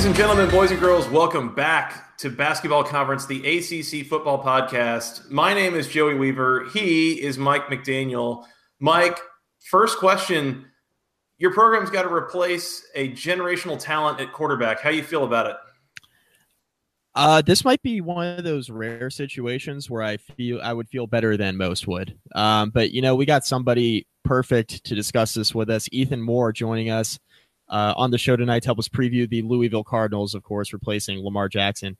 Ladies and gentlemen, boys and girls, welcome back to Basketball Conference, the ACC Football Podcast. My name is Joey Weaver. He is Mike McDaniel. Mike, first question. Your program's got to replace a generational talent at quarterback. How you feel about it? Uh, this might be one of those rare situations where I feel I would feel better than most would. Um, but you know, we got somebody perfect to discuss this with us. Ethan Moore joining us uh, on the show tonight to help us preview the Louisville Cardinals, of course, replacing Lamar Jackson.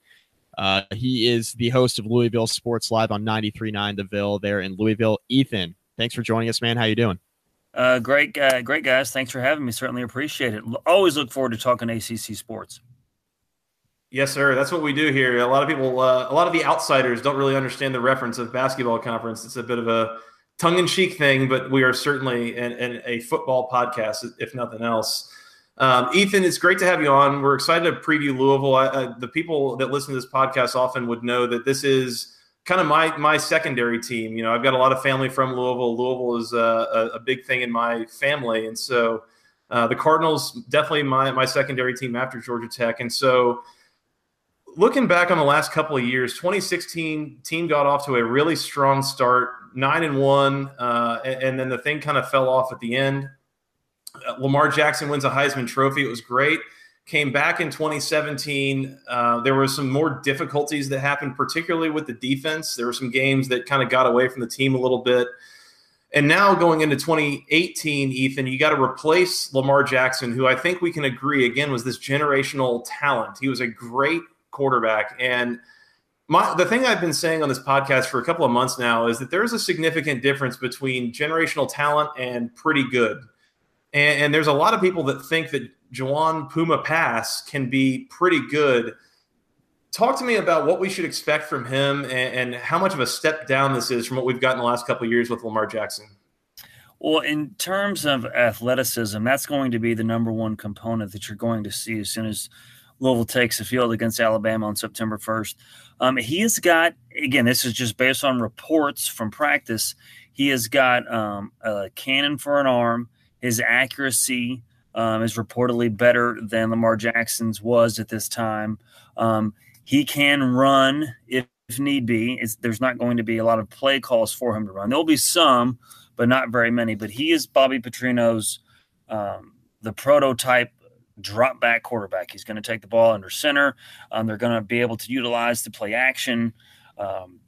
Uh, he is the host of Louisville Sports Live on 93.9 The Ville there in Louisville. Ethan, thanks for joining us, man. How you doing? Uh, great, uh, great guys. Thanks for having me. Certainly appreciate it. Always look forward to talking ACC sports. Yes, sir. That's what we do here. A lot of people, uh, a lot of the outsiders don't really understand the reference of basketball conference. It's a bit of a tongue-in-cheek thing, but we are certainly in, in a football podcast, if nothing else. Um, Ethan, it's great to have you on. We're excited to preview Louisville. I, the people that listen to this podcast often would know that this is kind of my my secondary team. You know, I've got a lot of family from Louisville. Louisville is a, a big thing in my family, and so uh, the Cardinals definitely my my secondary team after Georgia Tech. And so, looking back on the last couple of years, 2016 team got off to a really strong start, nine and one, uh, and, and then the thing kind of fell off at the end. Uh, Lamar Jackson wins a Heisman Trophy. It was great. Came back in 2017. Uh, there were some more difficulties that happened, particularly with the defense. There were some games that kind of got away from the team a little bit. And now going into 2018, Ethan, you got to replace Lamar Jackson, who I think we can agree again was this generational talent. He was a great quarterback. And my, the thing I've been saying on this podcast for a couple of months now is that there's a significant difference between generational talent and pretty good. And, and there's a lot of people that think that Jawon Puma Pass can be pretty good. Talk to me about what we should expect from him and, and how much of a step down this is from what we've gotten the last couple years with Lamar Jackson. Well, in terms of athleticism, that's going to be the number one component that you're going to see as soon as Louisville takes the field against Alabama on September 1st. Um, he has got, again, this is just based on reports from practice, he has got um, a cannon for an arm. His accuracy um, is reportedly better than Lamar Jackson's was at this time. Um, he can run if, if need be. It's, there's not going to be a lot of play calls for him to run. There'll be some, but not very many. But he is Bobby Petrino's um, the prototype drop back quarterback. He's going to take the ball under center. Um, they're going to be able to utilize the play action. Um,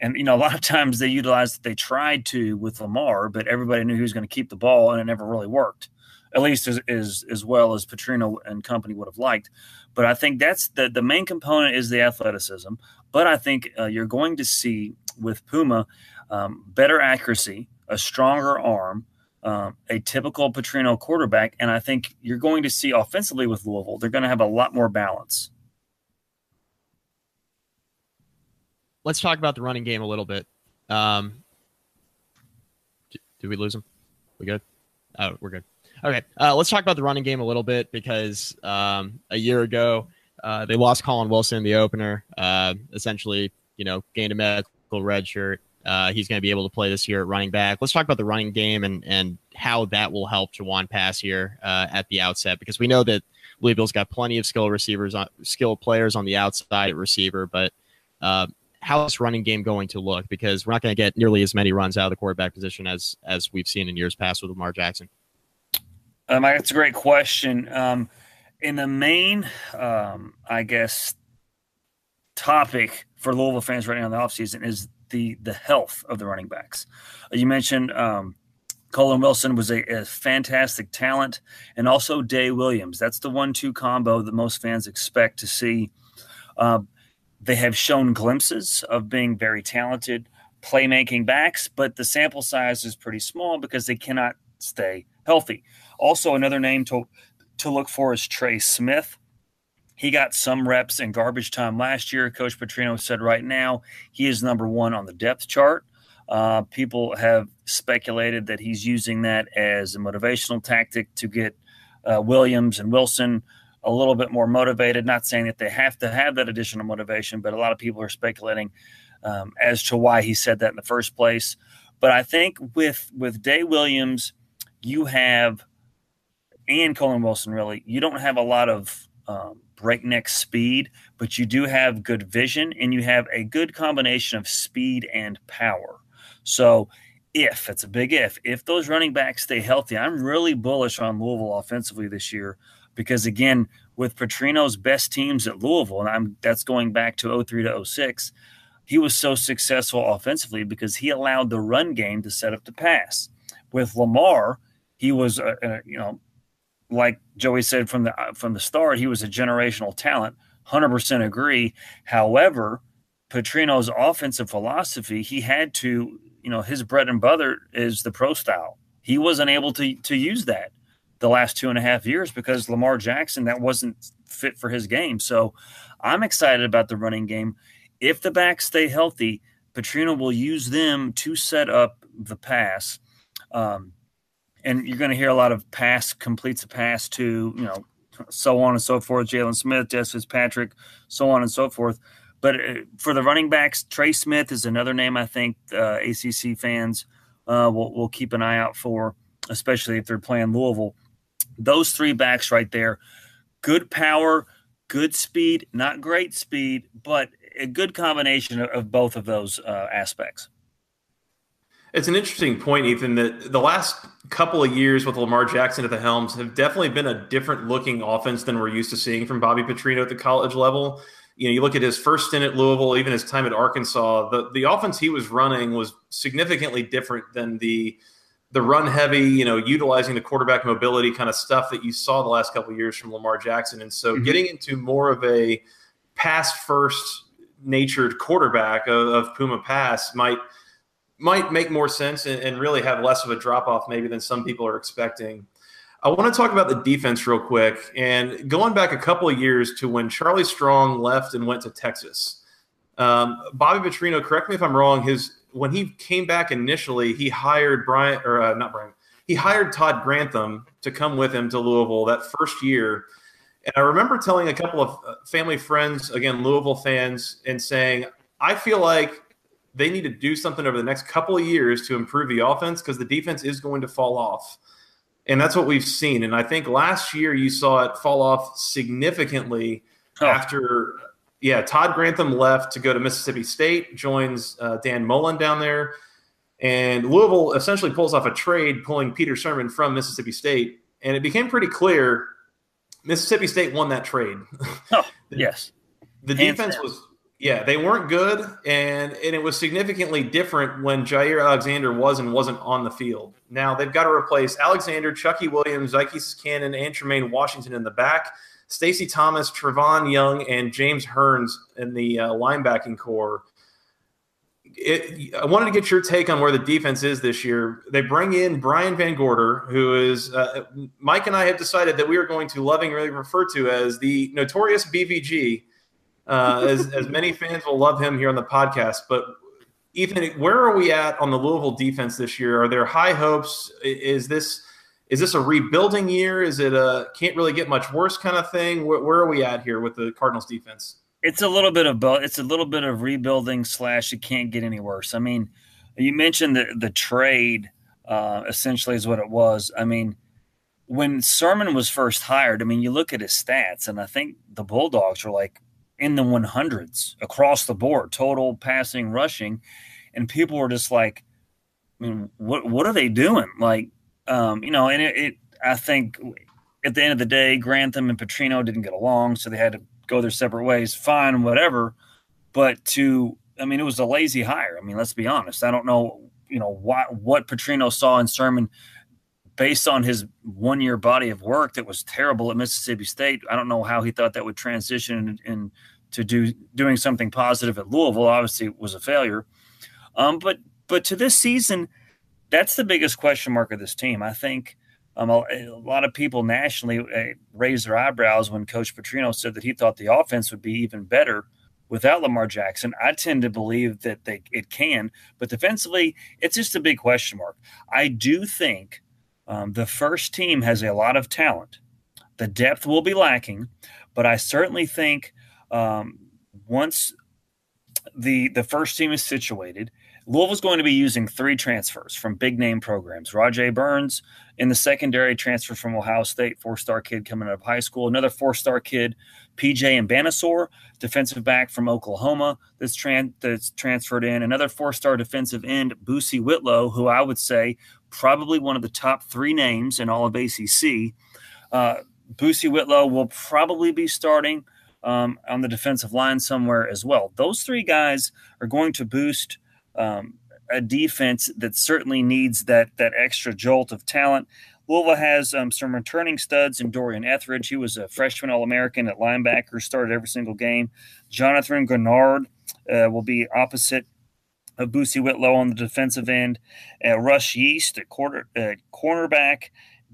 and you know, a lot of times they utilized they tried to with Lamar, but everybody knew he was going to keep the ball, and it never really worked. At least as as, as well as Petrino and company would have liked. But I think that's the the main component is the athleticism. But I think uh, you're going to see with Puma um, better accuracy, a stronger arm, um, a typical Petrino quarterback, and I think you're going to see offensively with Louisville, they're going to have a lot more balance. Let's talk about the running game a little bit. Um, did, we lose him? We good? Oh, we're good. Okay, uh, let's talk about the running game a little bit because um, a year ago uh, they lost Colin Wilson, the opener. Uh, essentially, you know, gained a medical red shirt. Uh, he's going to be able to play this year at running back. Let's talk about the running game and and how that will help Jawon Pass here uh, at the outset because we know that Louisville's got plenty of skill receivers, on, skill players on the outside at receiver, but uh, how is running game going to look? Because we're not going to get nearly as many runs out of the quarterback position as as we've seen in years past with Lamar Jackson. Um, that's a great question. Um, in the main, um, I guess, topic for Louisville fans right now in the offseason is the the health of the running backs. You mentioned um, Colin Wilson was a, a, fantastic talent, and also Dae Williams. That's the one-two combo that most fans expect to see. Uh, they have shown glimpses of being very talented playmaking backs, but the sample size is pretty small because they cannot stay healthy. Also, another name to, to look for is Trey Smith. He got some reps in garbage time last year. Coach Petrino said right now he is number one on the depth chart. Uh, people have speculated that he's using that as a motivational tactic to get uh, Williams and Wilson a little bit more motivated. Not saying that they have to have that additional motivation, but a lot of people are speculating um, as to why he said that in the first place. But I think with with Dae Williams, you have and Colin Wilson really, you don't have a lot of um, breakneck speed, but you do have good vision and you have a good combination of speed and power. So, if it's a big if, if those running backs stay healthy, I'm really bullish on Louisville offensively this year because, again, with Petrino's best teams at Louisville, and I'm that's going back to 03 to 06, he was so successful offensively because he allowed the run game to set up the pass. With Lamar, he was, a, a, you know, like Joey said from the uh, from the start, he was a generational talent. Hundred percent agree. However, Petrino's offensive philosophy, he had to, you know, his bread and butter is the pro style. He wasn't able to to use that the last two and a half years because Lamar Jackson that wasn't fit for his game. So I'm excited about the running game. If the backs stay healthy, Petrino will use them to set up the pass. Um, and you're going to hear a lot of pass completes a pass to, you know, so on and so forth. Jaylen Smith, Dez Fitzpatrick, so on and so forth. But uh, for the running backs, Trey Smith is another name I think uh, ACC fans uh, will, will keep an eye out for, especially if they're playing Louisville. Those three backs right there, good power, good speed, not great speed, but a good combination of, both of those uh, aspects. It's an interesting point, Ethan, that the last couple of years with Lamar Jackson at the helms have definitely been a different looking offense than we're used to seeing from Bobby Petrino at the college level. You know, you look at his first stint at Louisville, even his time at Arkansas, the, the offense he was running was significantly different than the the run heavy, you know, utilizing the quarterback mobility kind of stuff that you saw the last couple of years from Lamar Jackson. And so mm-hmm. getting into more of a pass first natured quarterback of, of, Puma Pass might might make more sense and, and really have less of a drop off maybe than some people are expecting. I want to talk about the defense real quick and going back a couple of years to when Charlie Strong left and went to Texas. Um, Bobby Petrino, correct me if I'm wrong. His when he came back initially, he hired Brian or uh, not Brian. He hired Todd Grantham to come with him to Louisville that first year. And I remember telling a couple of uh, family friends, again, Louisville fans, and saying, I feel like they need to do something over the next couple of years to improve the offense because the defense is going to fall off. And that's what we've seen. And I think last year you saw it fall off significantly oh. after yeah, Todd Grantham left to go to Mississippi State, joins uh, Dan Mullen down there. And Louisville essentially pulls off a trade, pulling Peter Sirmon from Mississippi State. And it became pretty clear Mississippi State won that trade. Oh, yes. The Hands defense down. was, yeah, they weren't good. And, and it was significantly different when Jaire Alexander was and wasn't on the field. Now they've got to replace Alexander, Chucky Williams, Zykiesis Cannon, and Trumaine Washington in the back. Stacy Thomas, Trevon Young, and James Hearns in the uh, linebacking core. It, I wanted to get your take on where the defense is this year. They bring in Brian VanGorder, who is uh, Mike and I have decided that we are going to lovingly refer to as the notorious BVG, uh, as, as many fans will love him here on the podcast. But Ethan, where are we at on the Louisville defense this year? Are there high hopes? Is this is this a rebuilding year? Is it a can't really get much worse kind of thing? Where, where, are we at here with the Cardinals defense? It's a little bit of both. It's a little bit of rebuilding slash it can't get any worse. I mean, you mentioned the the trade uh, essentially is what it was. I mean, when Sirmon was first hired, I mean, you look at his stats, and I think the Bulldogs were like in the 100s across the board, total passing, rushing, and people were just like, I mean, what what are they doing? Like um, you know, and it, it, I think at the end of the day, Grantham and Petrino didn't get along, so they had to go their separate ways. Fine, whatever. But to, I mean, it was a lazy hire. I mean, let's be honest. I don't know, you know, what what Petrino saw in Sirmon based on his one year body of work that was terrible at Mississippi State. I don't know how he thought that would transition in, to do doing something positive at Louisville. Obviously, it was a failure. Um, but but to this season, that's the biggest question mark of this team. I think um, a, a, lot of people nationally uh, raised their eyebrows when Coach Petrino said that he thought the offense would be even better without Lamar Jackson. I tend to believe that they, it can, but defensively, it's just a big question mark. I do think um, the first team has a lot of talent. The depth will be lacking, but I certainly think um, once the the first team is situated Louisville's going to be using three transfers from big name programs. Rodjay Burns In the secondary, transfer from Ohio State, four star kid coming out of high school. Another four star kid, PJ Mbanasor, defensive back from Oklahoma, that's, tran- that's transferred in. Another four star defensive end, Boosie Whitlow, who I would say probably one of the top three names in all of ACC. Uh, Boosie Whitlow will probably be starting um, on the defensive line somewhere as well. Those three guys are going to boost um, a defense that certainly needs that that extra jolt of talent. Louisville has um, some returning studs in Dorian Etheridge. He was a freshman All American at linebacker, started every single game. Jonathan Greenard uh, will be opposite of Boosie Whitlow on the defensive end. Uh, Russ Yeast at quarter, uh, cornerback.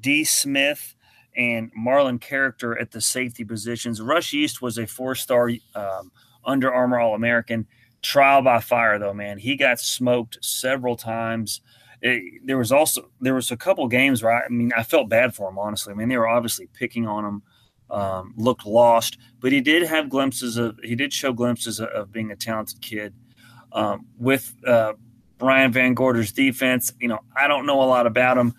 D. Smith and Marlon Character at the safety positions. Russ Yeast was a four star um, Under Armour All American. Trial by fire, though, man. He got smoked several times. It, there was also there was a couple games where I, I, mean I felt bad for him honestly. I mean they were obviously picking on him, um, looked lost, but he did have glimpses of he did show glimpses of, of being a talented kid. Um, with uh, Brian VanGorder's defense, you know I don't know a lot about him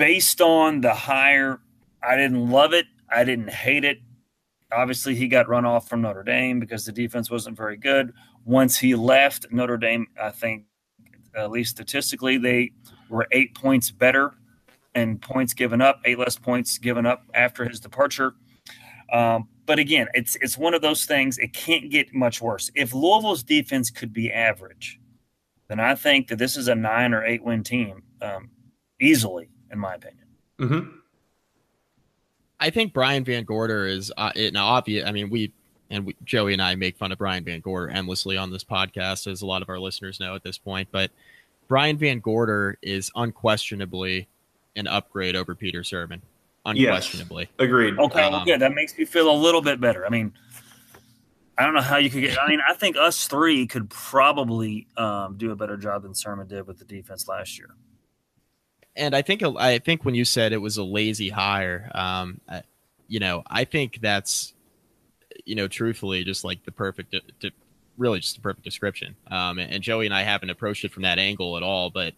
based on the hire, I didn't love it. I didn't hate it. Obviously, he got run off from Notre Dame because the defense wasn't very good. Once he left Notre Dame, I think, at least statistically, they were eight points better and points given up, eight less points given up after his departure. Um, but again, it's it's one of those things. It can't get much worse. If Louisville's defense could be average, then I think that this is a nine or eight win team um, easily in my opinion. Mm-hmm. I think Brian VanGorder is uh, it, now obvious. I mean, we and we, Joey and I make fun of Brian VanGorder endlessly on this podcast, as a lot of our listeners know at this point. But Brian VanGorder is unquestionably an upgrade over Peter Sirmon. Unquestionably, yes. agreed. Okay, um, well, good. That makes me feel a little bit better. I mean, I don't know how you could get. I mean, I think us three could probably um, do a better job than Sirmon did with the defense last year and I think I think when you said it was a lazy hire, um, you know, I think that's, you know, truthfully, just like the perfect, really just the perfect description. Um, and Joey and I haven't approached it from that angle at all, but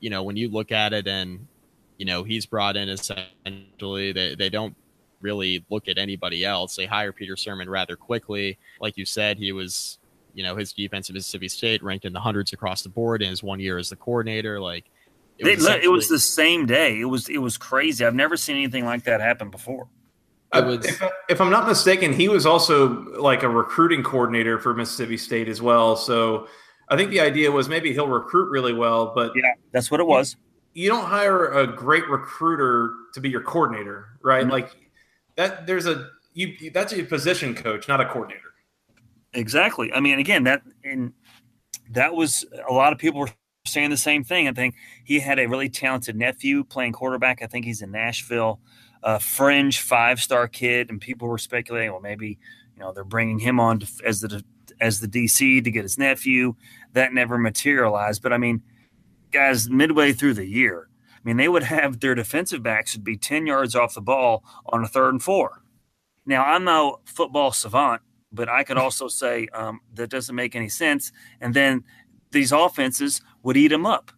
you know, when you look at it, and you know, he's brought in essentially they they don't really look at anybody else. They hire Peter Sirmon rather quickly. Like you said, he was, you know, his defense at Mississippi State ranked in the hundreds across the board in his one year as the coordinator. Like it was, it was the same day. It was it was crazy. I've never seen anything like that happen before. Was, if, if, I'm not mistaken, he was also like a recruiting coordinator for Mississippi State as well. So I think the idea was maybe he'll recruit really well, but yeah, that's what it was. You, you don't hire a great recruiter to be your coordinator, right? Mm-hmm. Like that. There's a you. That's a position coach, not a coordinator. Exactly. I mean, again, that and that was a lot of people were saying the same thing. I think he had a really talented nephew playing quarterback. I think he's in Nashville, a fringe five star kid, and people were speculating, well, maybe you know they're bringing him on to, as the as the DC to get his nephew. That never materialized. But I mean, guys, midway through the year, I mean, they would have their defensive backs would be ten yards off the ball on a third and four. Now I'm no football savant, but I could also say um, that doesn't make any sense. And then these offenses would eat them up.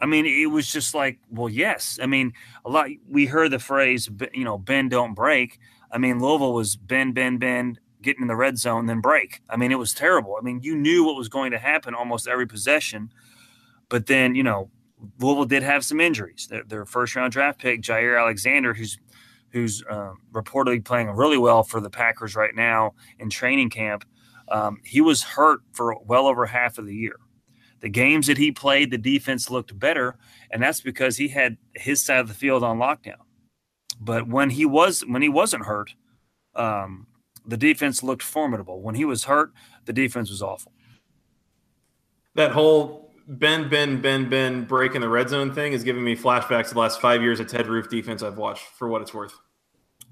I mean, it was just like, well, yes. I mean, a lot. We heard the phrase, you know, bend don't break. I mean, Louisville was bend, bend, bend, getting in the red zone, then break. I mean, it was terrible. I mean, you knew what was going to happen almost every possession, but then you know, Louisville did have some injuries. Their, their first round draft pick, Jaire Alexander, who's who's um, reportedly playing really well for the Packers right now in training camp. Um, he was hurt for well over half of the year. The games that he played, the defense looked better, and that's because he had his side of the field on lockdown. But when he was when he wasn't hurt, um, the defense looked formidable. When he was hurt, the defense was awful. That whole Ben Ben Ben Ben break in the red zone thing is giving me flashbacks to the last five years of Ted Roof defense I've watched. For what it's worth.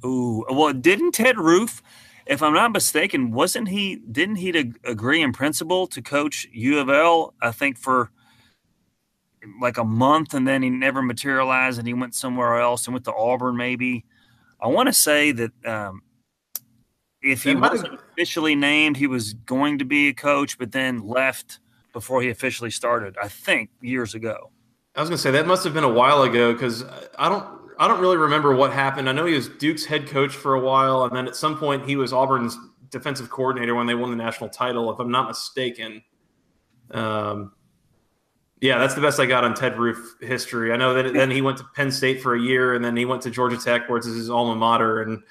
Ooh, well, didn't Ted Roof if I'm not mistaken, wasn't he? Didn't he agree in principle to coach U of L? I think for like a month, and then he never materialized, and he went somewhere else and went to Auburn. Maybe I want to say that um, if he wasn't officially named, he was going to be a coach, but then left before he officially started. I think years ago. I was gonna say that must have been a while ago because I don't I don't really remember what happened. I know he was Duke's head coach for a while, and then at some point he was Auburn's defensive coordinator when they won the national title, if I'm not mistaken. Um, yeah, that's the best I got on Ted Roof history. I know that then he went to Penn State for a year, and then he went to Georgia Tech, where it's his alma mater, and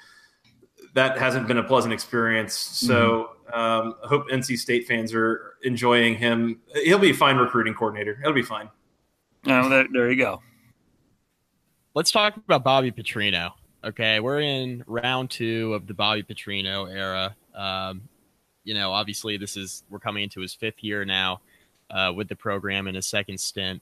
that hasn't been a pleasant experience. So mm-hmm. um, I hope NC State fans are enjoying him. He'll be a fine recruiting coordinator. It'll be fine. Oh, there, there you go. Let's talk about Bobby Petrino. Okay, we're in round two of the Bobby Petrino era. Um, you know, obviously, this is we're coming into his fifth year now uh, with the program in his second stint.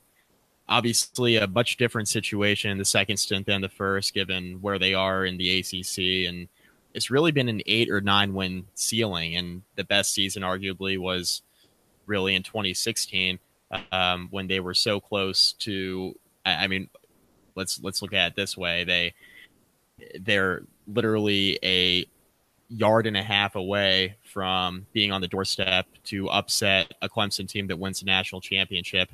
Obviously, a much different situation the second stint than the first, given where they are in the ACC, and it's really been an eight or nine win ceiling. And the best season, arguably, was really in 2016 um, when they were so close to. I mean, let's let's look at it this way: they they're literally a yard and a half away from being on the doorstep to upset a Clemson team that wins the national championship.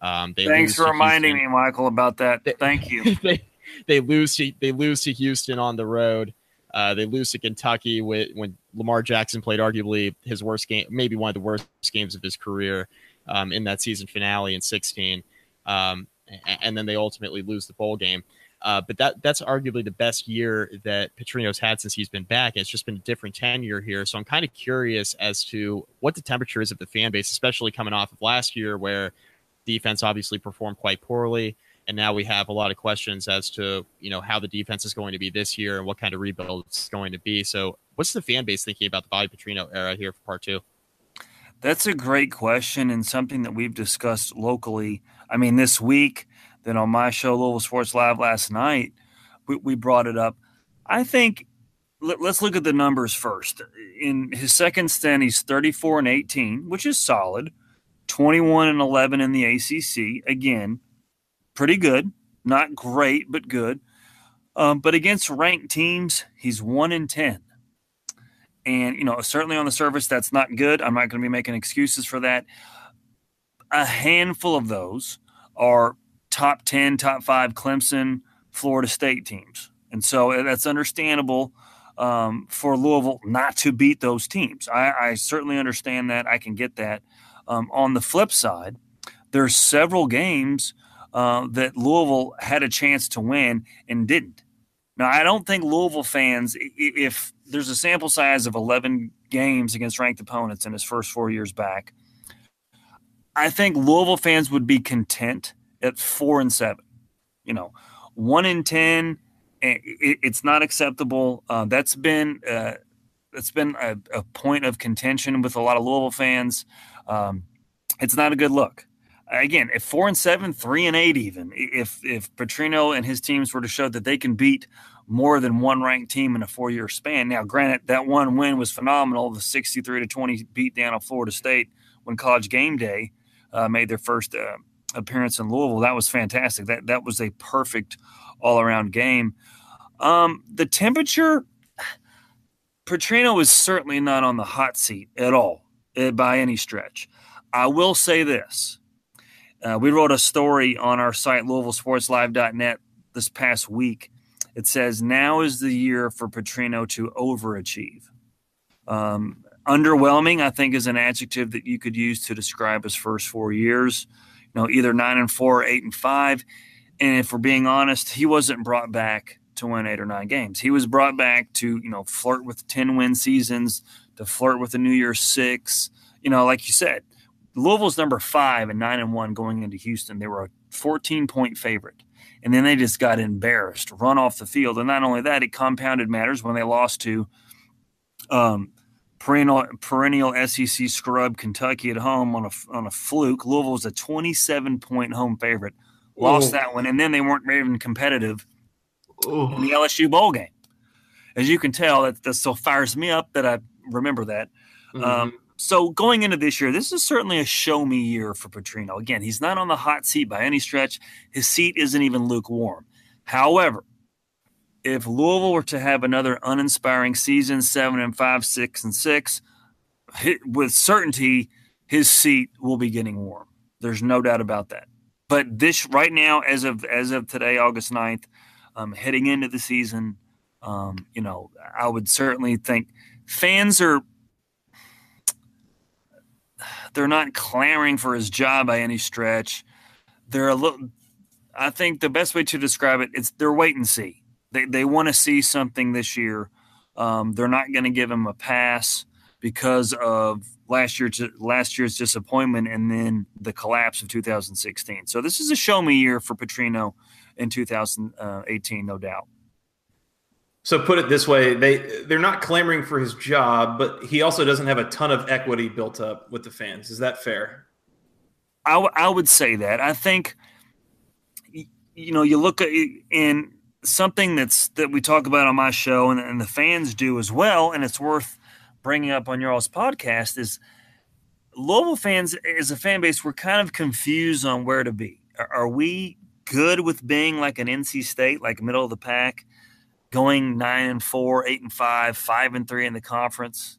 Um, Thanks for reminding Houston. me, Michael, about that. They, Thank you. they, they lose to they lose to Houston on the road. Uh, they lose to Kentucky with, when Lamar Jackson played arguably his worst game, maybe one of the worst games of his career um, in that season finale in 16. Um, and then they ultimately lose the bowl game. Uh, but that that's arguably the best year that Petrino's had since he's been back. It's just been a different tenure here. So I'm kind of curious as to what the temperature is of the fan base, especially coming off of last year where defense obviously performed quite poorly. And now we have a lot of questions as to, you know, how the defense is going to be this year and what kind of rebuild it's going to be. So what's the fan base thinking about the Bobby Petrino era here for part two? That's a great question and something that we've discussed locally. I mean, this week – then on my show, Louisville Sports Live last night, we, we brought it up. I think let, us look at the numbers first. In his second stint, he's 34 and 18, which is solid. 21 and 11 in the ACC. Again, pretty good. Not great, but good. Um, but against ranked teams, he's 1 in 10. And, you know, certainly on the surface, that's not good. I'm not going to be making excuses for that. A handful of those are top 10, top five Clemson, Florida State teams. And so that's understandable um, for Louisville not to beat those teams. I, I certainly understand that. I can get that. Um, on the flip side, there's several games uh, that Louisville had a chance to win and didn't. Now, I don't think Louisville fans, if there's a sample size of 11 games against ranked opponents in his first four years back, I think Louisville fans would be content at four and seven. You know, one in ten, eh, it's not acceptable. Uh, that's been uh, that's been a, a, point of contention with a lot of Louisville fans. Um, it's not a good look. Again, if four and seven, three and eight, even if if Petrino and his teams were to show that they can beat more than one ranked team in a four year span. Now, granted, that one win was phenomenal, the sixty three to twenty beat down of Florida State when College Game Day uh, made their first uh, appearance in Louisville. That was fantastic. That that was a perfect all around game. Um, the temperature, Petrino is certainly not on the hot seat at all uh, by any stretch. I will say this. Uh, we wrote a story on our site, LouisvilleSportsLive.net, this past week. It says, Now is the year for Petrino to overachieve. Um, underwhelming, I think, is an adjective that you could use to describe his first four years you know, either nine and four, or eight and five. And if we're being honest, he wasn't brought back to win eight or nine games. He was brought back to, you know, flirt with 10 win seasons, to flirt with the New Year's six. You know, like you said, Louisville's number five and nine and one going into Houston. They were a 14 point favorite. And then they just got embarrassed, run off the field. And not only that, it compounded matters when they lost to um, perennial perennial SEC scrub Kentucky at home on a on a fluke. Louisville was a 27 point home favorite, lost Ooh. that one, and then they weren't even competitive Ooh. in the LSU bowl game. As you can tell, that, that still fires me up that I remember that. Mm-hmm. Um, so going into this year, this is certainly a show me year for Petrino. Again, he's not on the hot seat by any stretch. His seat isn't even lukewarm. However, if Louisville were to have another uninspiring season, seven and five, six and six, with certainty, his seat will be getting warm. There's no doubt about that. but this right now, as of as of today, August 9th, um, heading into the season, um, you know, I would certainly think fans are they're not clamoring for his job by any stretch. They're a little. I think the best way to describe it is they're wait and see. They they want to see something this year. Um, they're not going to give him a pass because of last year's last year's disappointment and then the collapse of 2016. So this is a show me year for Petrino in 2018, no doubt. So put it this way, they they're not clamoring for his job, but he also doesn't have a ton of equity built up with the fans. Is that fair? I, w- I would say that. I think you know, you look at in something that's that we talk about on my show and, and the fans do as well, and it's worth bringing up on your all's podcast is Louisville fans as a fan base, we're kind of confused on where to be. Are, are we good with being like an NC State, like middle of the pack, going nine and four, eight and five, five and three in the conference?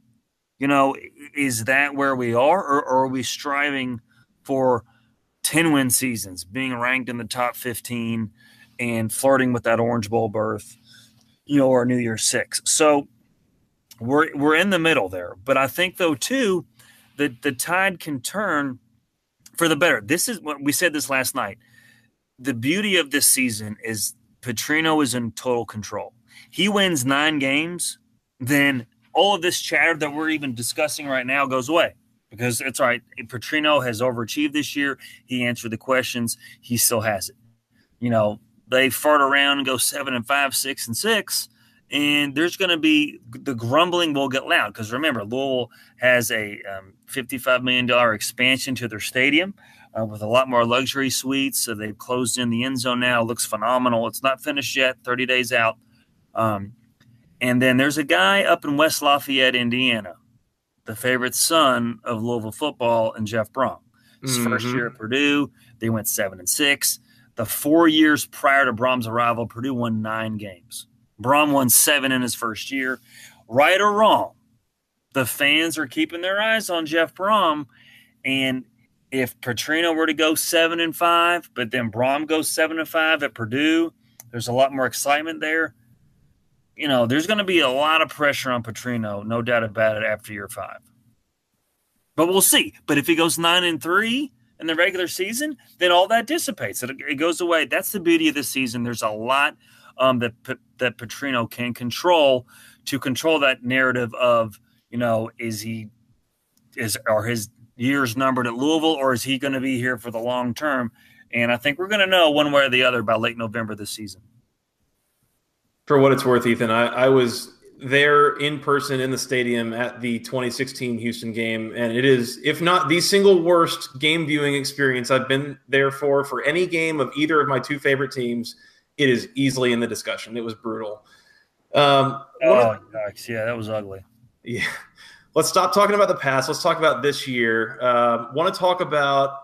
You know, is that where we are, or, or are we striving for 10 win seasons, being ranked in the top 15 and flirting with that Orange Bowl berth, you know, or New Year's Six? So we're we're in the middle there. But I think though too that the tide can turn for the better. This is what we said this last night. The beauty of this season is Petrino is in total control. He wins nine games, then all of this chatter that we're even discussing right now goes away because it's all right. Petrino has overachieved this year. He answered the questions. He still has it. You know, they fart around and go seven and five, six and six and there's going to be the grumbling will get loud because remember Louisville has a um, 55 million dollar expansion to their stadium uh, with a lot more luxury suites. So they've closed in the end zone now. It looks phenomenal. It's not finished yet. 30 days out. Um, and then there's a guy up in West Lafayette, Indiana, the favorite son of Louisville football, and Jeff Brohm. His mm-hmm. first year at Purdue, they went seven and six. The four years prior to Brohm's arrival, Purdue won nine games. Brohm won seven in his first year. Right or wrong, the fans are keeping their eyes on Jeff Brohm. And if Petrino were to go seven and five, but then Brohm goes seven and five at Purdue, there's a lot more excitement there. You know, there's going to be a lot of pressure on Petrino, no doubt about it, after year five. But we'll see. But if he goes nine and three in the regular season, then all that dissipates. It, it goes away. That's the beauty of the season. There's a lot um, that that Petrino can control to control that narrative of you know is he is are his years numbered at Louisville or is he going to be here for the long term? And I think we're going to know one way or the other by late November this season. For what it's worth, Ethan, I, I was there in person in the stadium at the 2016 Houston game, and it is, if not the single worst game viewing experience I've been there for for any game of either of my two favorite teams it is easily in the discussion. It was brutal. Um, oh, yeah, that was ugly. Yeah. Let's stop talking about the past. Let's talk about this year. Uh, Want to talk about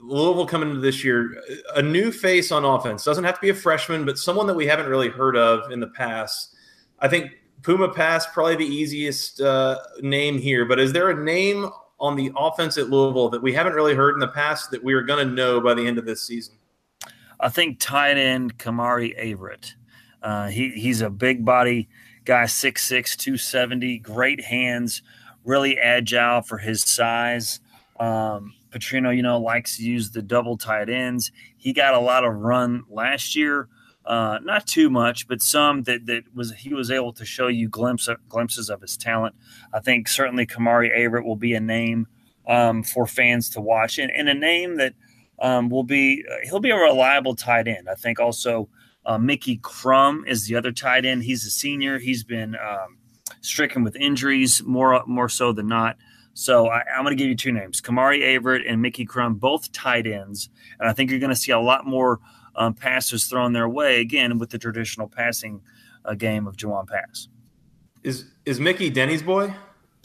Louisville coming into this year, a new face on offense. Doesn't have to be a freshman, but someone that we haven't really heard of in the past. I think Puma Pass probably the easiest uh, name here. But is there a name on the offense at Louisville that we haven't really heard in the past that we are going to know by the end of this season? I think tight end Kemari Averett. Uh, he, he's a big body guy, 6'6, 270, great hands, really agile for his size. Um, Petrino, you know, likes to use the double tight ends. He got a lot of run last year. Uh, not too much, but some that, that was he was able to show you glimpse of, glimpses of his talent. I think certainly Kemari Averett will be a name um, for fans to watch, and, and a name that um, will be uh, he'll be a reliable tight end. I think also uh, Micky Crum is the other tight end. He's a senior. He's been um, stricken with injuries more more so than not. So I, am going to give you two names: Kemari Averett and Micky Crum, both tight ends. And I think you're going to see a lot more um, passes thrown their way again with the traditional passing uh, game of Jawon Pass. Is is Micky Denny's boy?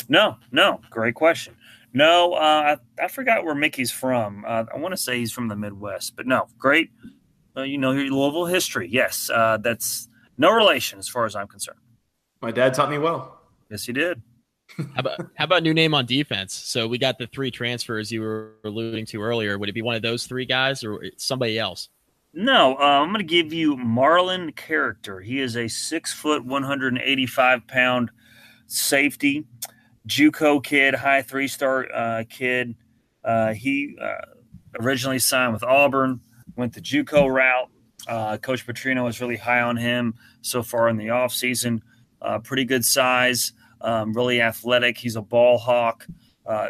No, no. Great question. No, uh, I, I forgot where Micky's from. Uh, I want to say he's from the Midwest, but no, great. Uh, you know, your Louisville history. Yes, uh, that's no relation as far as I'm concerned. My dad taught me well. Yes, he did. how about how about new name on defense? So we got the three transfers you were alluding to earlier. Would it be one of those three guys or somebody else? No, uh, I'm going to give you Marlon Character. He is a six foot, 185 pound safety, JUCO kid, high three star uh, kid. Uh, he uh, originally signed with Auburn, went the JUCO route. Uh, Coach Petrino is really high on him so far in the offseason. Uh, pretty good size, um, really athletic. He's a ball hawk.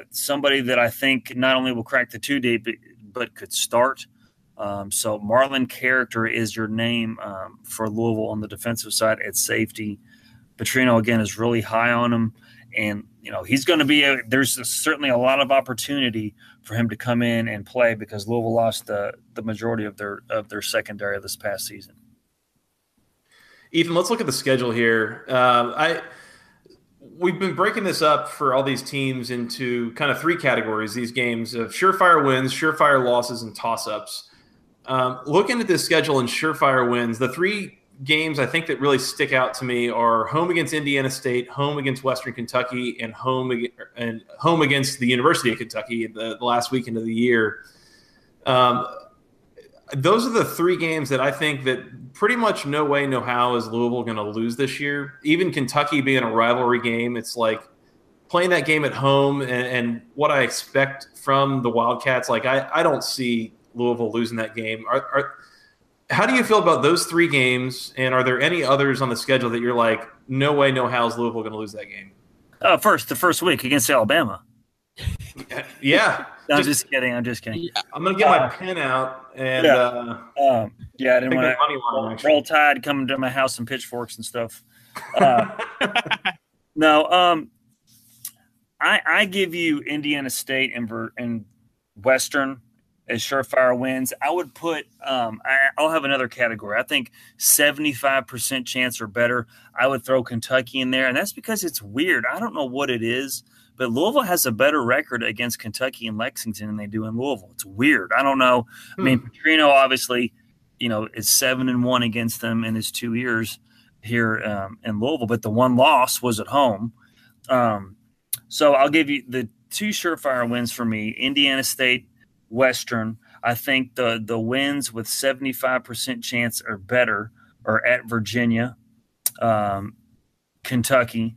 somebody that I think not only will crack the two deep, but could start. Um, so Marlon Character is your name um, for Louisville on the defensive side at safety. Petrino again is really high on him, and you know he's going to be. A, there's a, certainly a lot of opportunity for him to come in and play because Louisville lost the the majority of their of their secondary this past season. Ethan, let's look at the schedule here. Uh, I we've been breaking this up for all these teams into kind of three categories. These games of surefire wins, surefire losses, and toss ups. Um, looking at this schedule and surefire wins, the three games I think that really stick out to me are home against Indiana State, home against Western Kentucky, and home and home against the University of Kentucky the, the last weekend of the year. Um, those are the three games that I think that pretty much no way, no how is Louisville going to lose this year. Even Kentucky being a rivalry game, it's like playing that game at home and, and what I expect from the Wildcats. Like I, I don't see Louisville losing that game. Are, are, how do you feel about those three games? And are there any others on the schedule that you're like, no way, no how is Louisville going to lose that game? Uh, first, the first week against Alabama. yeah. no, I'm just, just, kidding. I'm just kidding. I'm going to get uh, my pen out and yeah, uh, um, yeah I didn't want to roll, roll tide coming to my house and pitchforks and stuff. Uh, no, um, I, I give you Indiana State and, and Western as surefire wins. I would put, um, I, will have another category. I think 75% chance or better. I would throw Kentucky in there. And that's because it's weird. I don't know what it is, but Louisville has a better record against Kentucky and Lexington than they do in Louisville. It's weird. I don't know. Hmm. I mean, hmm. Petrino obviously, you know, is seven and one against them in his two years here um, in Louisville, but the one loss was at home. Um, so I'll give you the two surefire wins for me Indiana State Western. I think the the wins with 75% chance or better are at Virginia, um, Kentucky,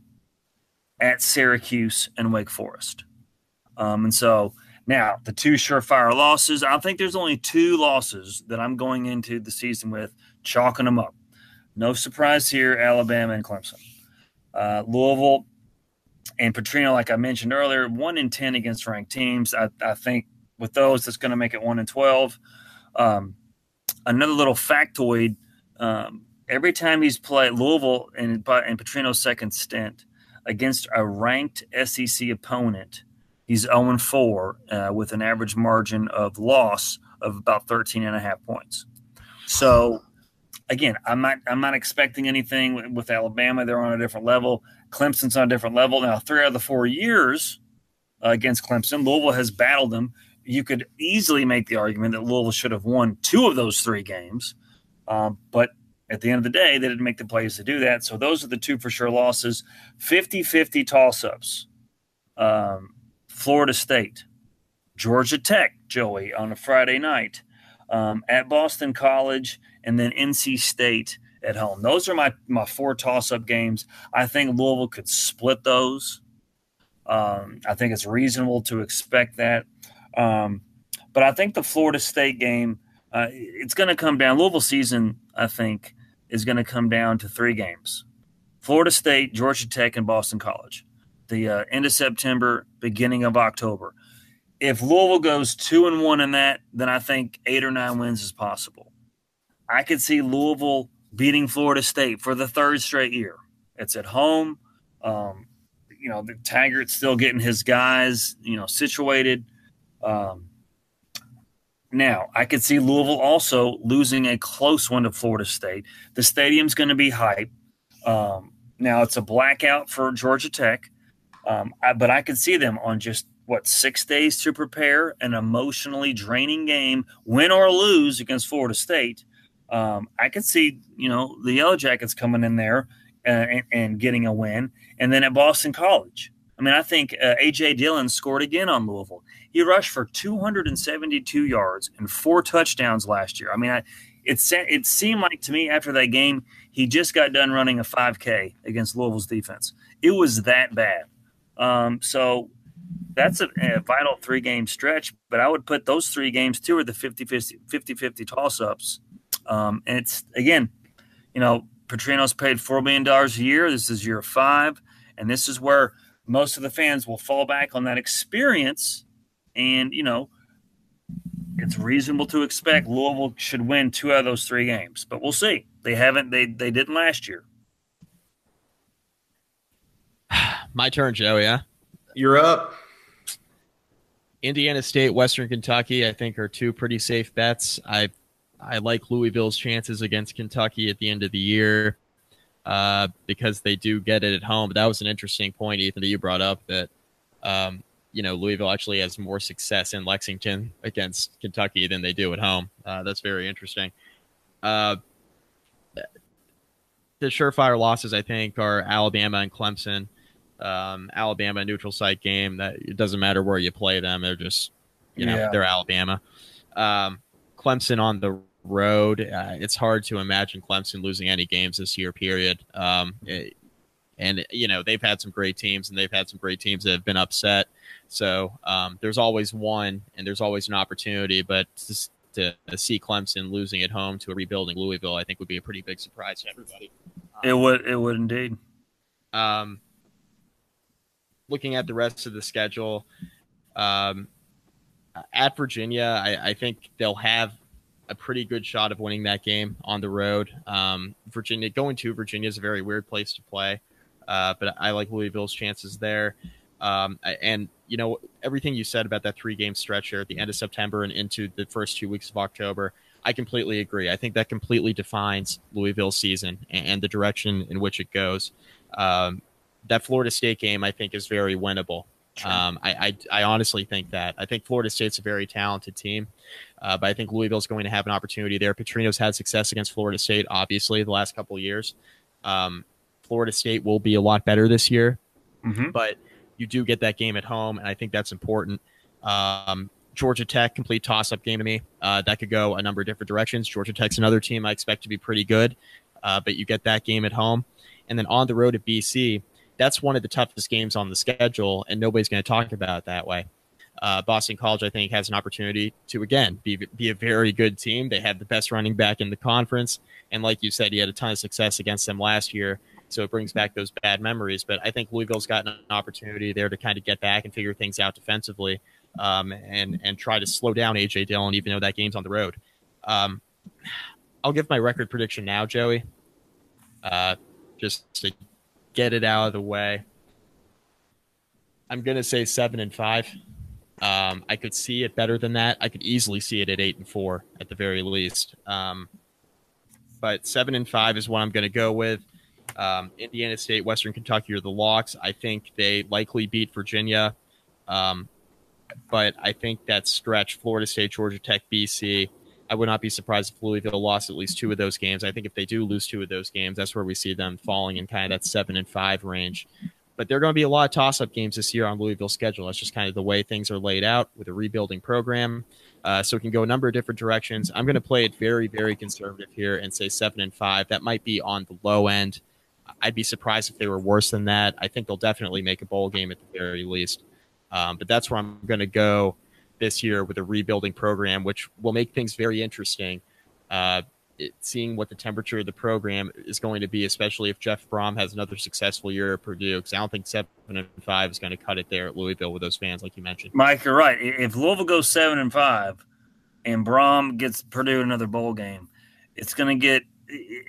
at Syracuse, and Wake Forest. Um, and so now the two surefire losses, I think there's only two losses that I'm going into the season with, chalking them up. No surprise here, Alabama and Clemson. Uh, Louisville and Petrino, like I mentioned earlier, one in 10 against ranked teams. I, I think with those, that's going to make it one and twelve. Um, another little factoid: um, every time he's played Louisville in, in Petrino's second stint against a ranked SEC opponent, he's 0 4 uh, with an average margin of loss of about 13 and a half points. So again, I'm not I'm not expecting anything with Alabama. They're on a different level. Clemson's on a different level. Now, three out of the four years uh, against Clemson, Louisville has battled them you could easily make the argument that Louisville should have won two of those three games. Um, but at the end of the day, they didn't make the plays to do that. So those are the two for sure losses 50 50 toss ups. Um, Florida State, Georgia Tech, Joey, on a Friday night, um, at Boston College, and then NC State at home. Those are my, my four toss up games. I think Louisville could split those. Um, I think it's reasonable to expect that. Um, but I think the Florida State game, uh, it's going to come down. Louisville season, I think, is going to come down to three games: Florida State, Georgia Tech, and Boston College. The uh, end of September, beginning of October. If Louisville goes two and one in that, then I think eight or nine wins is possible. I could see Louisville beating Florida State for the third straight year. It's at home. Um, you know, the Taggart's still getting his guys, you know, situated. Um, now, I could see Louisville also losing a close one to Florida State. The stadium's going to be hype. Um, now, it's a blackout for Georgia Tech, um, I, but I could see them on just what six days to prepare an emotionally draining game, win or lose against Florida State. Um, I could see you know the Yellow Jackets coming in there uh, and, and, getting a win, and then at Boston College, I mean, I think uh, A.J. Dillon scored again on Louisville. He rushed for 272 yards and four touchdowns last year. I mean, I, it, it seemed like to me after that game, he just got done running a 5K against Louisville's defense. It was that bad. Um, so that's a, a vital three game stretch, but I would put those three games, two are the 50 50 toss ups. Um, and it's, again, you know, Petrino's paid $4 million a year. This is year five. And this is where most of the fans will fall back on that experience. And, you know, it's reasonable to expect Louisville should win two out of those three games, but we'll see. They haven't, they, they didn't last year. My turn, Joe. Yeah. You're up. Indiana State, Western Kentucky, I think are two pretty safe bets. I I like Louisville's chances against Kentucky at the end of the year uh, because they do get it at home. But that was an interesting point, Ethan, that you brought up that um, you know Louisville actually has more success in Lexington against Kentucky than they do at home. Uh, that's very interesting. Uh, the surefire losses, I think, are Alabama and Clemson. Um, Alabama neutral site game that it doesn't matter where you play them; they're just you know yeah. they're Alabama. Um, Clemson on the road. Uh, it's hard to imagine Clemson losing any games this year. Period. Um, it, and you know they've had some great teams, and they've had some great teams that have been upset. So um, there's always one, and there's always an opportunity. But just to see Clemson losing at home to a rebuilding Louisville, I think would be a pretty big surprise to everybody. Um, it would. It would indeed. Um, looking at the rest of the schedule, um, at Virginia, I, I think they'll have a pretty good shot of winning that game on the road. Um, Virginia going to Virginia is a very weird place to play, uh, but I like Louisville's chances there. Um, and you know everything you said about that three game stretch here at the end of September and into the first two weeks of October, I completely agree. I think that completely defines Louisville's season and, and the direction in which it goes. Um, that Florida State game, I think, is very winnable. Um, I, I, I honestly think that. I think Florida State's a very talented team. Uh, but I think Louisville's going to have an opportunity there. Petrino's had success against Florida State, obviously, the last couple of years. Um, Florida State will be a lot better this year, mm-hmm. but you do get that game at home, and I think that's important. Um, Georgia Tech, complete toss up game to me. Uh, that could go a number of different directions. Georgia Tech's another team I expect to be pretty good, uh, but you get that game at home. And then on the road at BC, that's one of the toughest games on the schedule, and nobody's going to talk about it that way uh, Boston College, I think, has an opportunity to again be be a very good team. They have the best running back in the conference, and like you said, he had a ton of success against them last year. So it brings back those bad memories. But I think Louisville's got an opportunity there to kind of get back and figure things out defensively, um, and and try to slow down AJ Dillon, even though that game's on the road. Um, I'll give my record prediction now, Joey. Uh, just to get it out of the way. I'm gonna say seven and five. Um, I could see it better than that. I could easily see it at eight and four at the very least. Um, but seven and five is what I'm going to go with. Um, Indiana State, Western Kentucky are the locks. I think they likely beat Virginia. Um, but I think that stretch, Florida State, Georgia Tech, BC, I would not be surprised if Louisville lost at least two of those games. I think if they do lose two of those games, that's where we see them falling in kind of that seven and five range. But there are going to be a lot of toss up games this year on Louisville's schedule. That's just kind of the way things are laid out with a rebuilding program. Uh, so it can go a number of different directions. I'm going to play it very, very conservative here and say seven and five. That might be on the low end. I'd be surprised if they were worse than that. I think they'll definitely make a bowl game at the very least. Um, but that's where I'm going to go this year with a rebuilding program, which will make things very interesting. Uh, it, seeing what the temperature of the program is going to be, especially if Jeff Brohm has another successful year at Purdue, because I don't think seven and five is going to cut it there at Louisville with those fans, like you mentioned. Mike, you're right. If Louisville goes seven and five, and Brohm gets Purdue another bowl game, it's going to get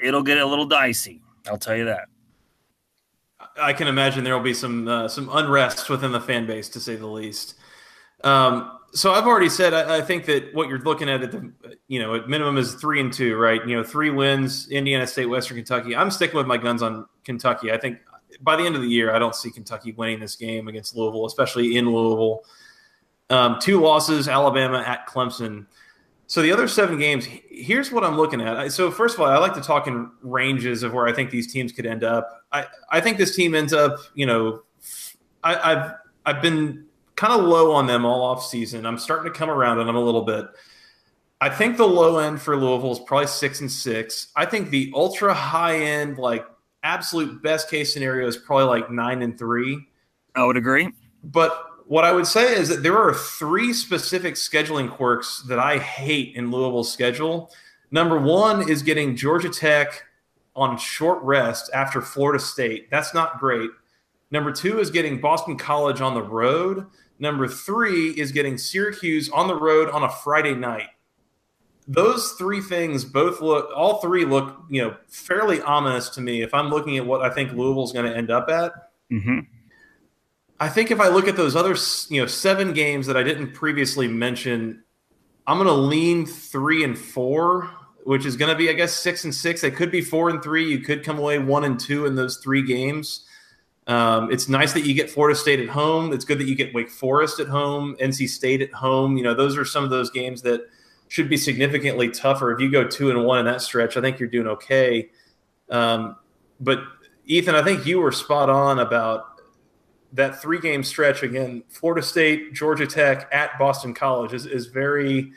it'll get a little dicey. I'll tell you that. I can imagine there will be some uh, some unrest within the fan base, to say the least. Um, so I've already said I, I, think that what you're looking at at the you know at minimum is three and two, right? You know, three wins, Indiana State, Western Kentucky. I'm sticking with my guns on Kentucky. I think by the end of the year, I don't see Kentucky winning this game against Louisville, especially in Louisville. Um, two losses, Alabama at Clemson. So the other seven games, here's what I'm looking at. So first of all, I like to talk in ranges of where I think these teams could end up. I, I think this team ends up, you know, I, I've I've been kind of low on them all off season. I'm starting to come around on them a little bit. I think the low end for Louisville is probably six and six. I think the ultra high end, like absolute best case scenario, is probably like nine and three. I would agree. But what I would say is that there are three specific scheduling quirks that I hate in Louisville's schedule. Number one is getting Georgia Tech on short rest after Florida State. That's not great. Number two is getting Boston College on the road. Number three is getting Syracuse on the road on a Friday night. Those three things both look, all three look, you know, fairly ominous to me if I'm looking at what I think Louisville's going to end up at. Mm-hmm. I think if I look at those other, you know, seven games that I didn't previously mention, I'm going to lean three and four, which is going to be, I guess, six and six. They could be four and three. You could come away one and two in those three games. Um, it's nice that you get Florida State at home. It's good that you get Wake Forest at home, NC State at home. You know, those are some of those games that should be significantly tougher. If you go two and one in that stretch, I think you're doing okay. Um, but Ethan, I think you were spot on about that three game stretch again. Florida State, Georgia Tech, at Boston College is, is very,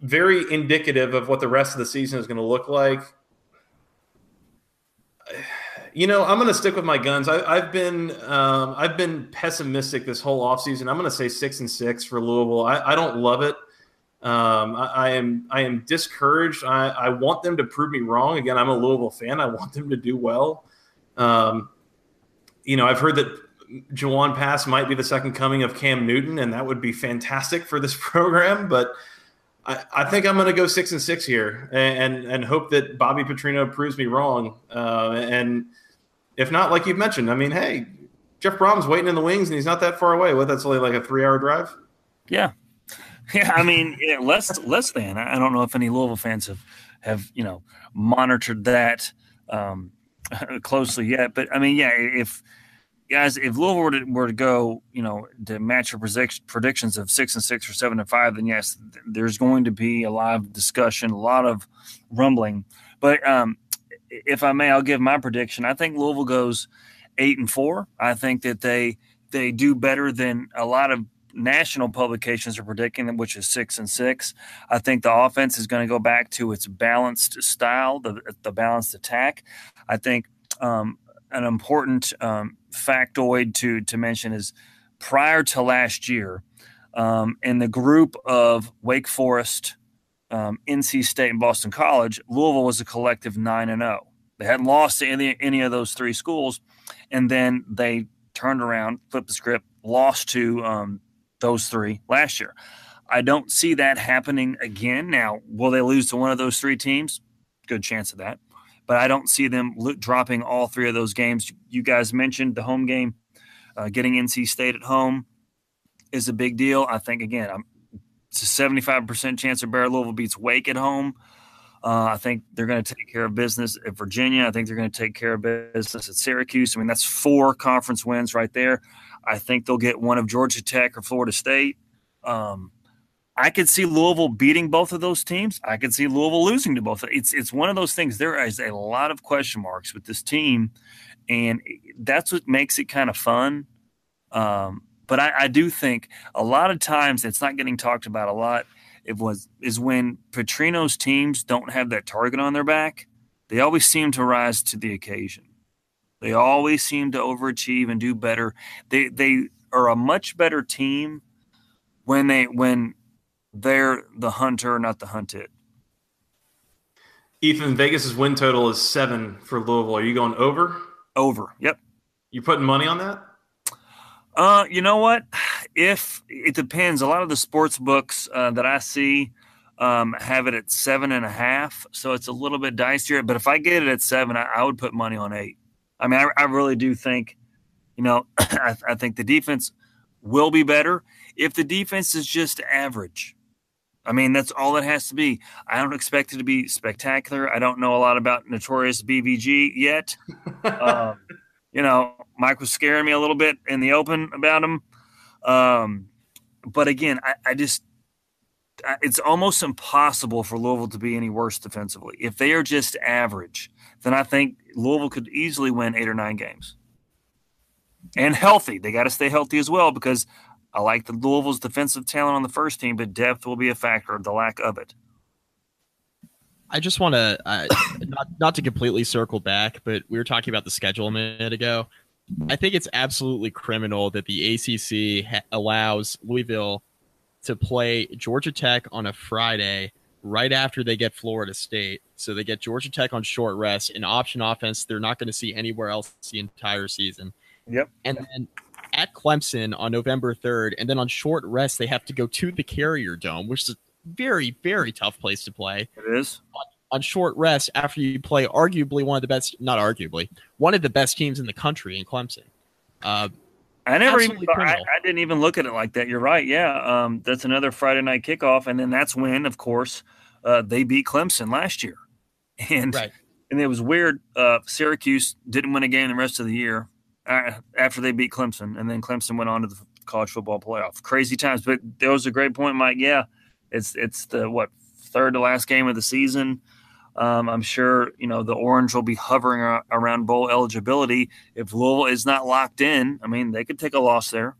very indicative of what the rest of the season is going to look like you know, I'm going to stick with my guns. I, have been um, I've been pessimistic this whole offseason. I'm going to say six and six for Louisville. I, I don't love it. Um, I, I, am I am discouraged. I, I, want them to prove me wrong. Again, I'm a Louisville fan. I want them to do well. Um, you know, I've heard that Jawon Pass might be the second coming of Cam Newton, and that would be fantastic for this program. But I, I think I'm going to go six and six here, and, and, hope that Bobby Petrino proves me wrong. Uh, and if not, like you've mentioned, I mean, hey, Jeff Brohm's waiting in the wings, and he's not that far away. What? That's only like a three-hour drive. Yeah, yeah. I mean, yeah, less less than. I don't know if any Louisville fans have have you know monitored that um, closely yet, but I mean, yeah, if guys, if Louisville were to, were to go, you know, to match your predictions of six and six or seven and five, then yes, there's going to be a lot of discussion, a lot of rumbling. But um, if I may, I'll give my prediction. I think Louisville goes eight and four. I think that they they do better than a lot of national publications are predicting, them, which is six and six. I think the offense is going to go back to its balanced style, the the balanced attack. I think um, an important um, factoid to to mention is prior to last year, um, in the group of Wake Forest, um, NC State, and Boston College, Louisville was a collective nine and zero. Oh. They hadn't lost to any any of those three schools, and then they turned around, flipped the script, lost to um, those three last year. I don't see that happening again. Now, will they lose to one of those three teams? Good chance of that but I don't see them dropping all three of those games. You guys mentioned the home game, uh, getting NC State at home is a big deal. I think again, I'm, it's a 75% chance of Bear Louisville beats Wake at home. Uh, I think they're going to take care of business at Virginia. I think they're going to take care of business at Syracuse. I mean, that's four conference wins right there. I think they'll get one of Georgia Tech or Florida State. Um, I could see Louisville beating both of those teams. I could see Louisville losing to both. It's it's one of those things. There is a lot of question marks with this team, and that's what makes it kind of fun. Um, but I, I, do think a lot of times it's not getting talked about a lot. It was is when Petrino's teams don't have that target on their back. They always seem to rise to the occasion. They always seem to overachieve and do better. They they are a much better team when they when they're the hunter, not the hunted. Ethan, Vegas's win total is seven for Louisville. Are you going over? Over. Yep. You putting money on that? Uh, you know what? If it depends, a lot of the sports books uh, that I see um, have it at seven and a half, so it's a little bit dicier. But if I get it at seven, I, I would put money on eight. I mean, I, I really do think, you know, I, I think the defense will be better. If the defense is just average, I mean, that's all it has to be. I don't expect it to be spectacular. I don't know a lot about Notorious BVG yet. um, you know, Mike was scaring me a little bit in the open about him. Um, but again, I, I just, I, it's almost impossible for Louisville to be any worse defensively. If they are just average, then I think Louisville could easily win eight or nine games. and healthy. They got to stay healthy as well because I like the Louisville's defensive talent on the first team, but depth will be a factor, of the lack of it. I just want to uh, not not to completely circle back, but we were talking about the schedule a minute ago. I think it's absolutely criminal that the ACC ha- allows Louisville to play Georgia Tech on a Friday right after they get Florida State. So they get Georgia Tech on short rest, an option offense they're not going to see anywhere else the entire season. Yep. And then at Clemson on November 3rd, and then on short rest, they have to go to the Carrier Dome, which is a very, very tough place to play. It is. On, on short rest after you play arguably one of the best, not arguably, one of the best teams in the country in Clemson. Uh, I never even I, I, didn't even look at it like that. You're right. Yeah. Um, that's another Friday night kickoff. And then that's when, of course, uh, they beat Clemson last year. And right. and it was weird. Uh, Syracuse didn't win a game the rest of the year after they beat Clemson. And then Clemson went on to the college football playoff. Crazy times. But there was a great point, Mike. Yeah. It's it's the what third to last game of the season. Um, I'm sure you know the Orange will be hovering around bowl eligibility. If Louisville is not locked in, I mean they could take a loss there.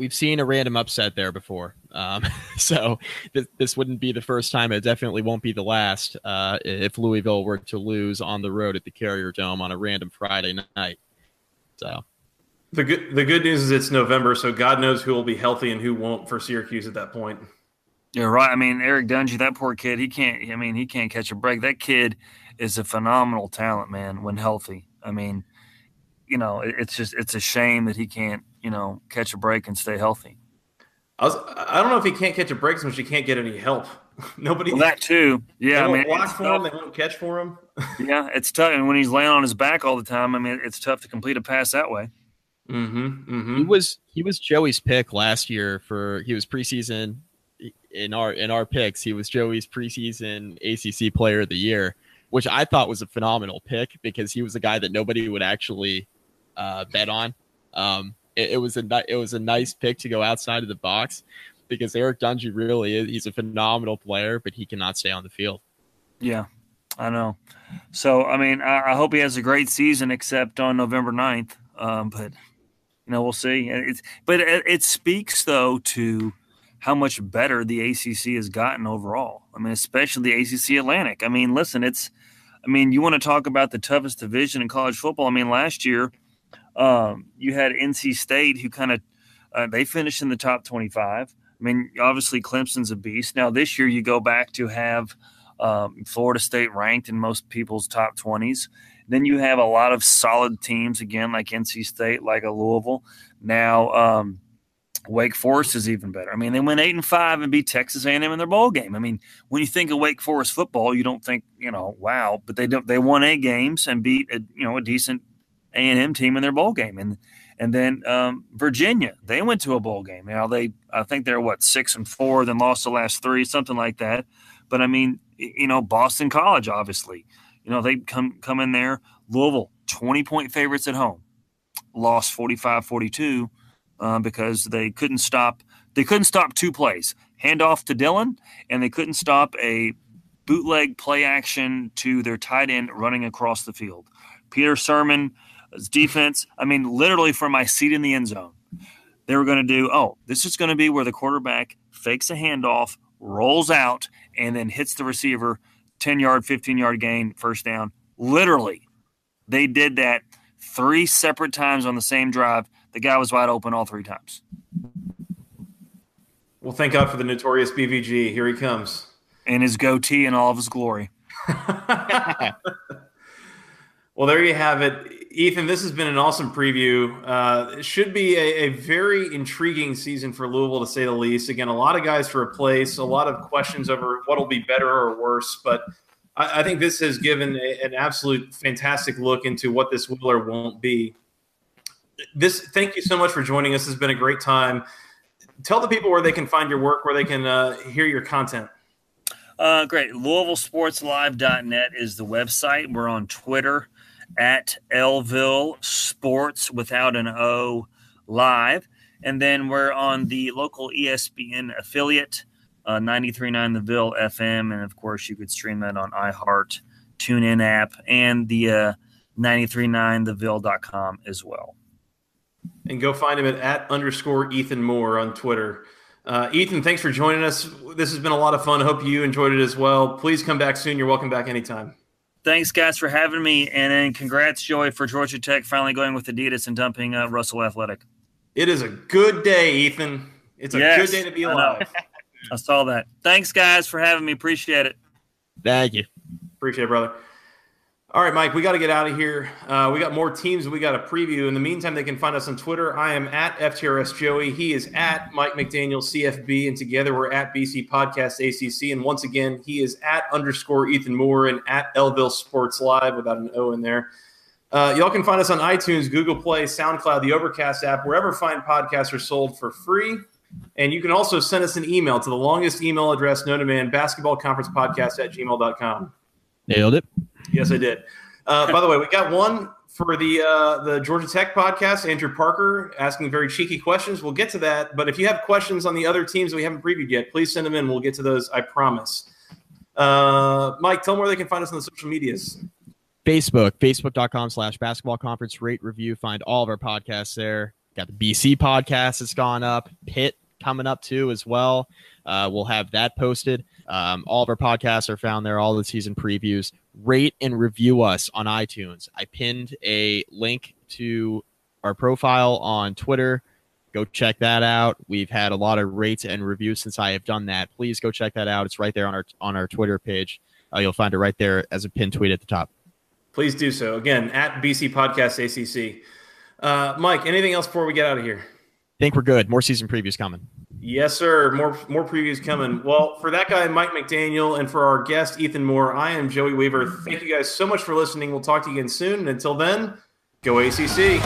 We've seen a random upset there before, um, so th- this wouldn't be the first time. It definitely won't be the last uh, if Louisville were to lose on the road at the Carrier Dome on a random Friday night. So the good the good news is it's November, so God knows who will be healthy and who won't for Syracuse at that point. You're right. I mean, Eric Dungey, that poor kid, he can't. I mean, he can't catch a break. That kid is a phenomenal talent, man. When healthy, I mean, you know, it's just it's a shame that he can't, you know, catch a break and stay healthy. I was, I don't know if he can't catch a break so much he can't get any help. Nobody. Well, that too. Yeah, I mean, block for him. They won't catch for him. yeah, it's tough. And when he's laying on his back all the time, I mean, it's tough to complete a pass that way. Mm-hmm, mm-hmm. He was he was Joey's pick last year for he was preseason in our in our picks, he was Joey's preseason ACC Player of the Year, which I thought was a phenomenal pick because he was a guy that nobody would actually uh, bet on. Um, it, it, was a it was a nice pick to go outside of the box because Eric Dungey really is he's a phenomenal player, but he cannot stay on the field. Yeah, I know. So I mean, I, I hope he has a great season, except on November 9th. Um, but you know, we'll see. It's, but it, it speaks though to how much better the ACC has gotten overall. I mean, especially the ACC Atlantic. I mean, listen, it's, I mean, you want to talk about the toughest division in college football. I mean, last year um, you had NC State who kind of, uh, they finished in the top 25. I mean, obviously Clemson's a beast. Now this year you go back to have um, Florida State ranked in most people's top 20s. Then you have a lot of solid teams again, like NC State, like a Louisville. Now, um, Wake Forest is even better. I mean, they went eight and five and beat Texas A&M in their bowl game. I mean, when you think of Wake Forest football, you don't think you know, wow, but they don't. They won eight games and beat a you know a decent A&M team in their bowl game, and and then um, Virginia, they went to a bowl game. Now they, I think they're what six and four, then lost the last three, something like that. But I mean, you know, Boston College, obviously, you know, they come come in there. Louisville, twenty point favorites at home, lost 45-42 uh, because they couldn't stop. They couldn't stop two plays: handoff to Dillon, and they couldn't stop a bootleg play action to their tight end running across the field. Peter Defense. I mean, literally from my seat in the end zone, they were going to do. Oh, this is going to be where the quarterback fakes a handoff, rolls out, and then hits the receiver. 10 yard, 15 yard gain, first down. Literally, they did that three separate times on the same drive the guy was wide open all three times. Well, thank God for the notorious BVG. Here he comes. And his goatee in all of his glory. well, there you have it. Ethan, this has been an awesome preview. Uh, it should be a, a, very intriguing season for Louisville, to say the least. Again, a lot of guys to replace, a lot of questions over what will be better or worse. But I, I think this has given a, an absolute fantastic look into what this will or won't be this thank you so much for joining us. Has been a great time. Tell the people where they can find your work, where they can uh, hear your content. Uh, great. LouisvilleSportsLive.net is the website. We're on Twitter at Elville Sports without an O live. And then we're on the local ESPN affiliate, uh, 93.9 The Ville FM. And of course, you could stream that on iHeart, TuneIn app, and the uh, 939theville.com as well. And go find him at, at underscore Ethan Moore on Twitter. Uh, Ethan, thanks for joining us. This has been a lot of fun. Hope you enjoyed it as well. Please come back soon. You're welcome back anytime. Thanks, guys, for having me. And then congrats, Joey, for Georgia Tech finally going with Adidas and dumping uh, Russell Athletic. It is a good day, Ethan. It's a Yes, good day to be I alive. I saw that. Thanks, guys, for having me. Appreciate it. Thank you. Appreciate it, brother. All right, Mike, we got to get out of here. Uh, we got more teams we got to preview. In the meantime, they can find us on Twitter. I am at FTRS Joey. He is at Mike McDaniel CFB, and together we're at BC Podcast ACC. And once again, he is at underscore Ethan Moore and at Elville Sports Live without an O in there. Uh, y'all can find us on iTunes, Google Play, SoundCloud, the Overcast app, wherever fine podcasts are sold for free. And you can also send us an email to the longest email address known to man, basketballconferencepodcast at gmail.com. Nailed it. Yes, I did. Uh, by the way, we got one for the uh, the Georgia Tech podcast. Andrew Parker asking very cheeky questions. We'll get to that. But if you have questions on the other teams that we haven't previewed yet, please send them in. We'll get to those. I promise. Uh, Mike, tell them where they can find us on the social medias. Facebook, facebook.com slash basketball conference, rate, review, find all of our podcasts there. Got the BC podcast that's gone up, Pitt coming up too as well. Uh, we'll have that posted. Um, all of our podcasts are found there, all the season previews. Rate and review us on iTunes. I pinned a link to our profile on Twitter. Go check that out. We've had a lot of rates and reviews since I have done that. Please go check that out. It's right there on our on our Twitter page. Uh, you'll find it right there as a pinned tweet at the top. Please do so. Again, at BC Podcast ACC. Uh, Mike, anything else before we get out of here? I think we're good. More season previews coming. Yes, sir. More more previews coming. Well, for that guy, Mike McDaniel, and for our guest, Ethan Moore, I am Joey Weaver. Thank you guys so much for listening. We'll talk to you again soon. And until then, go ACC.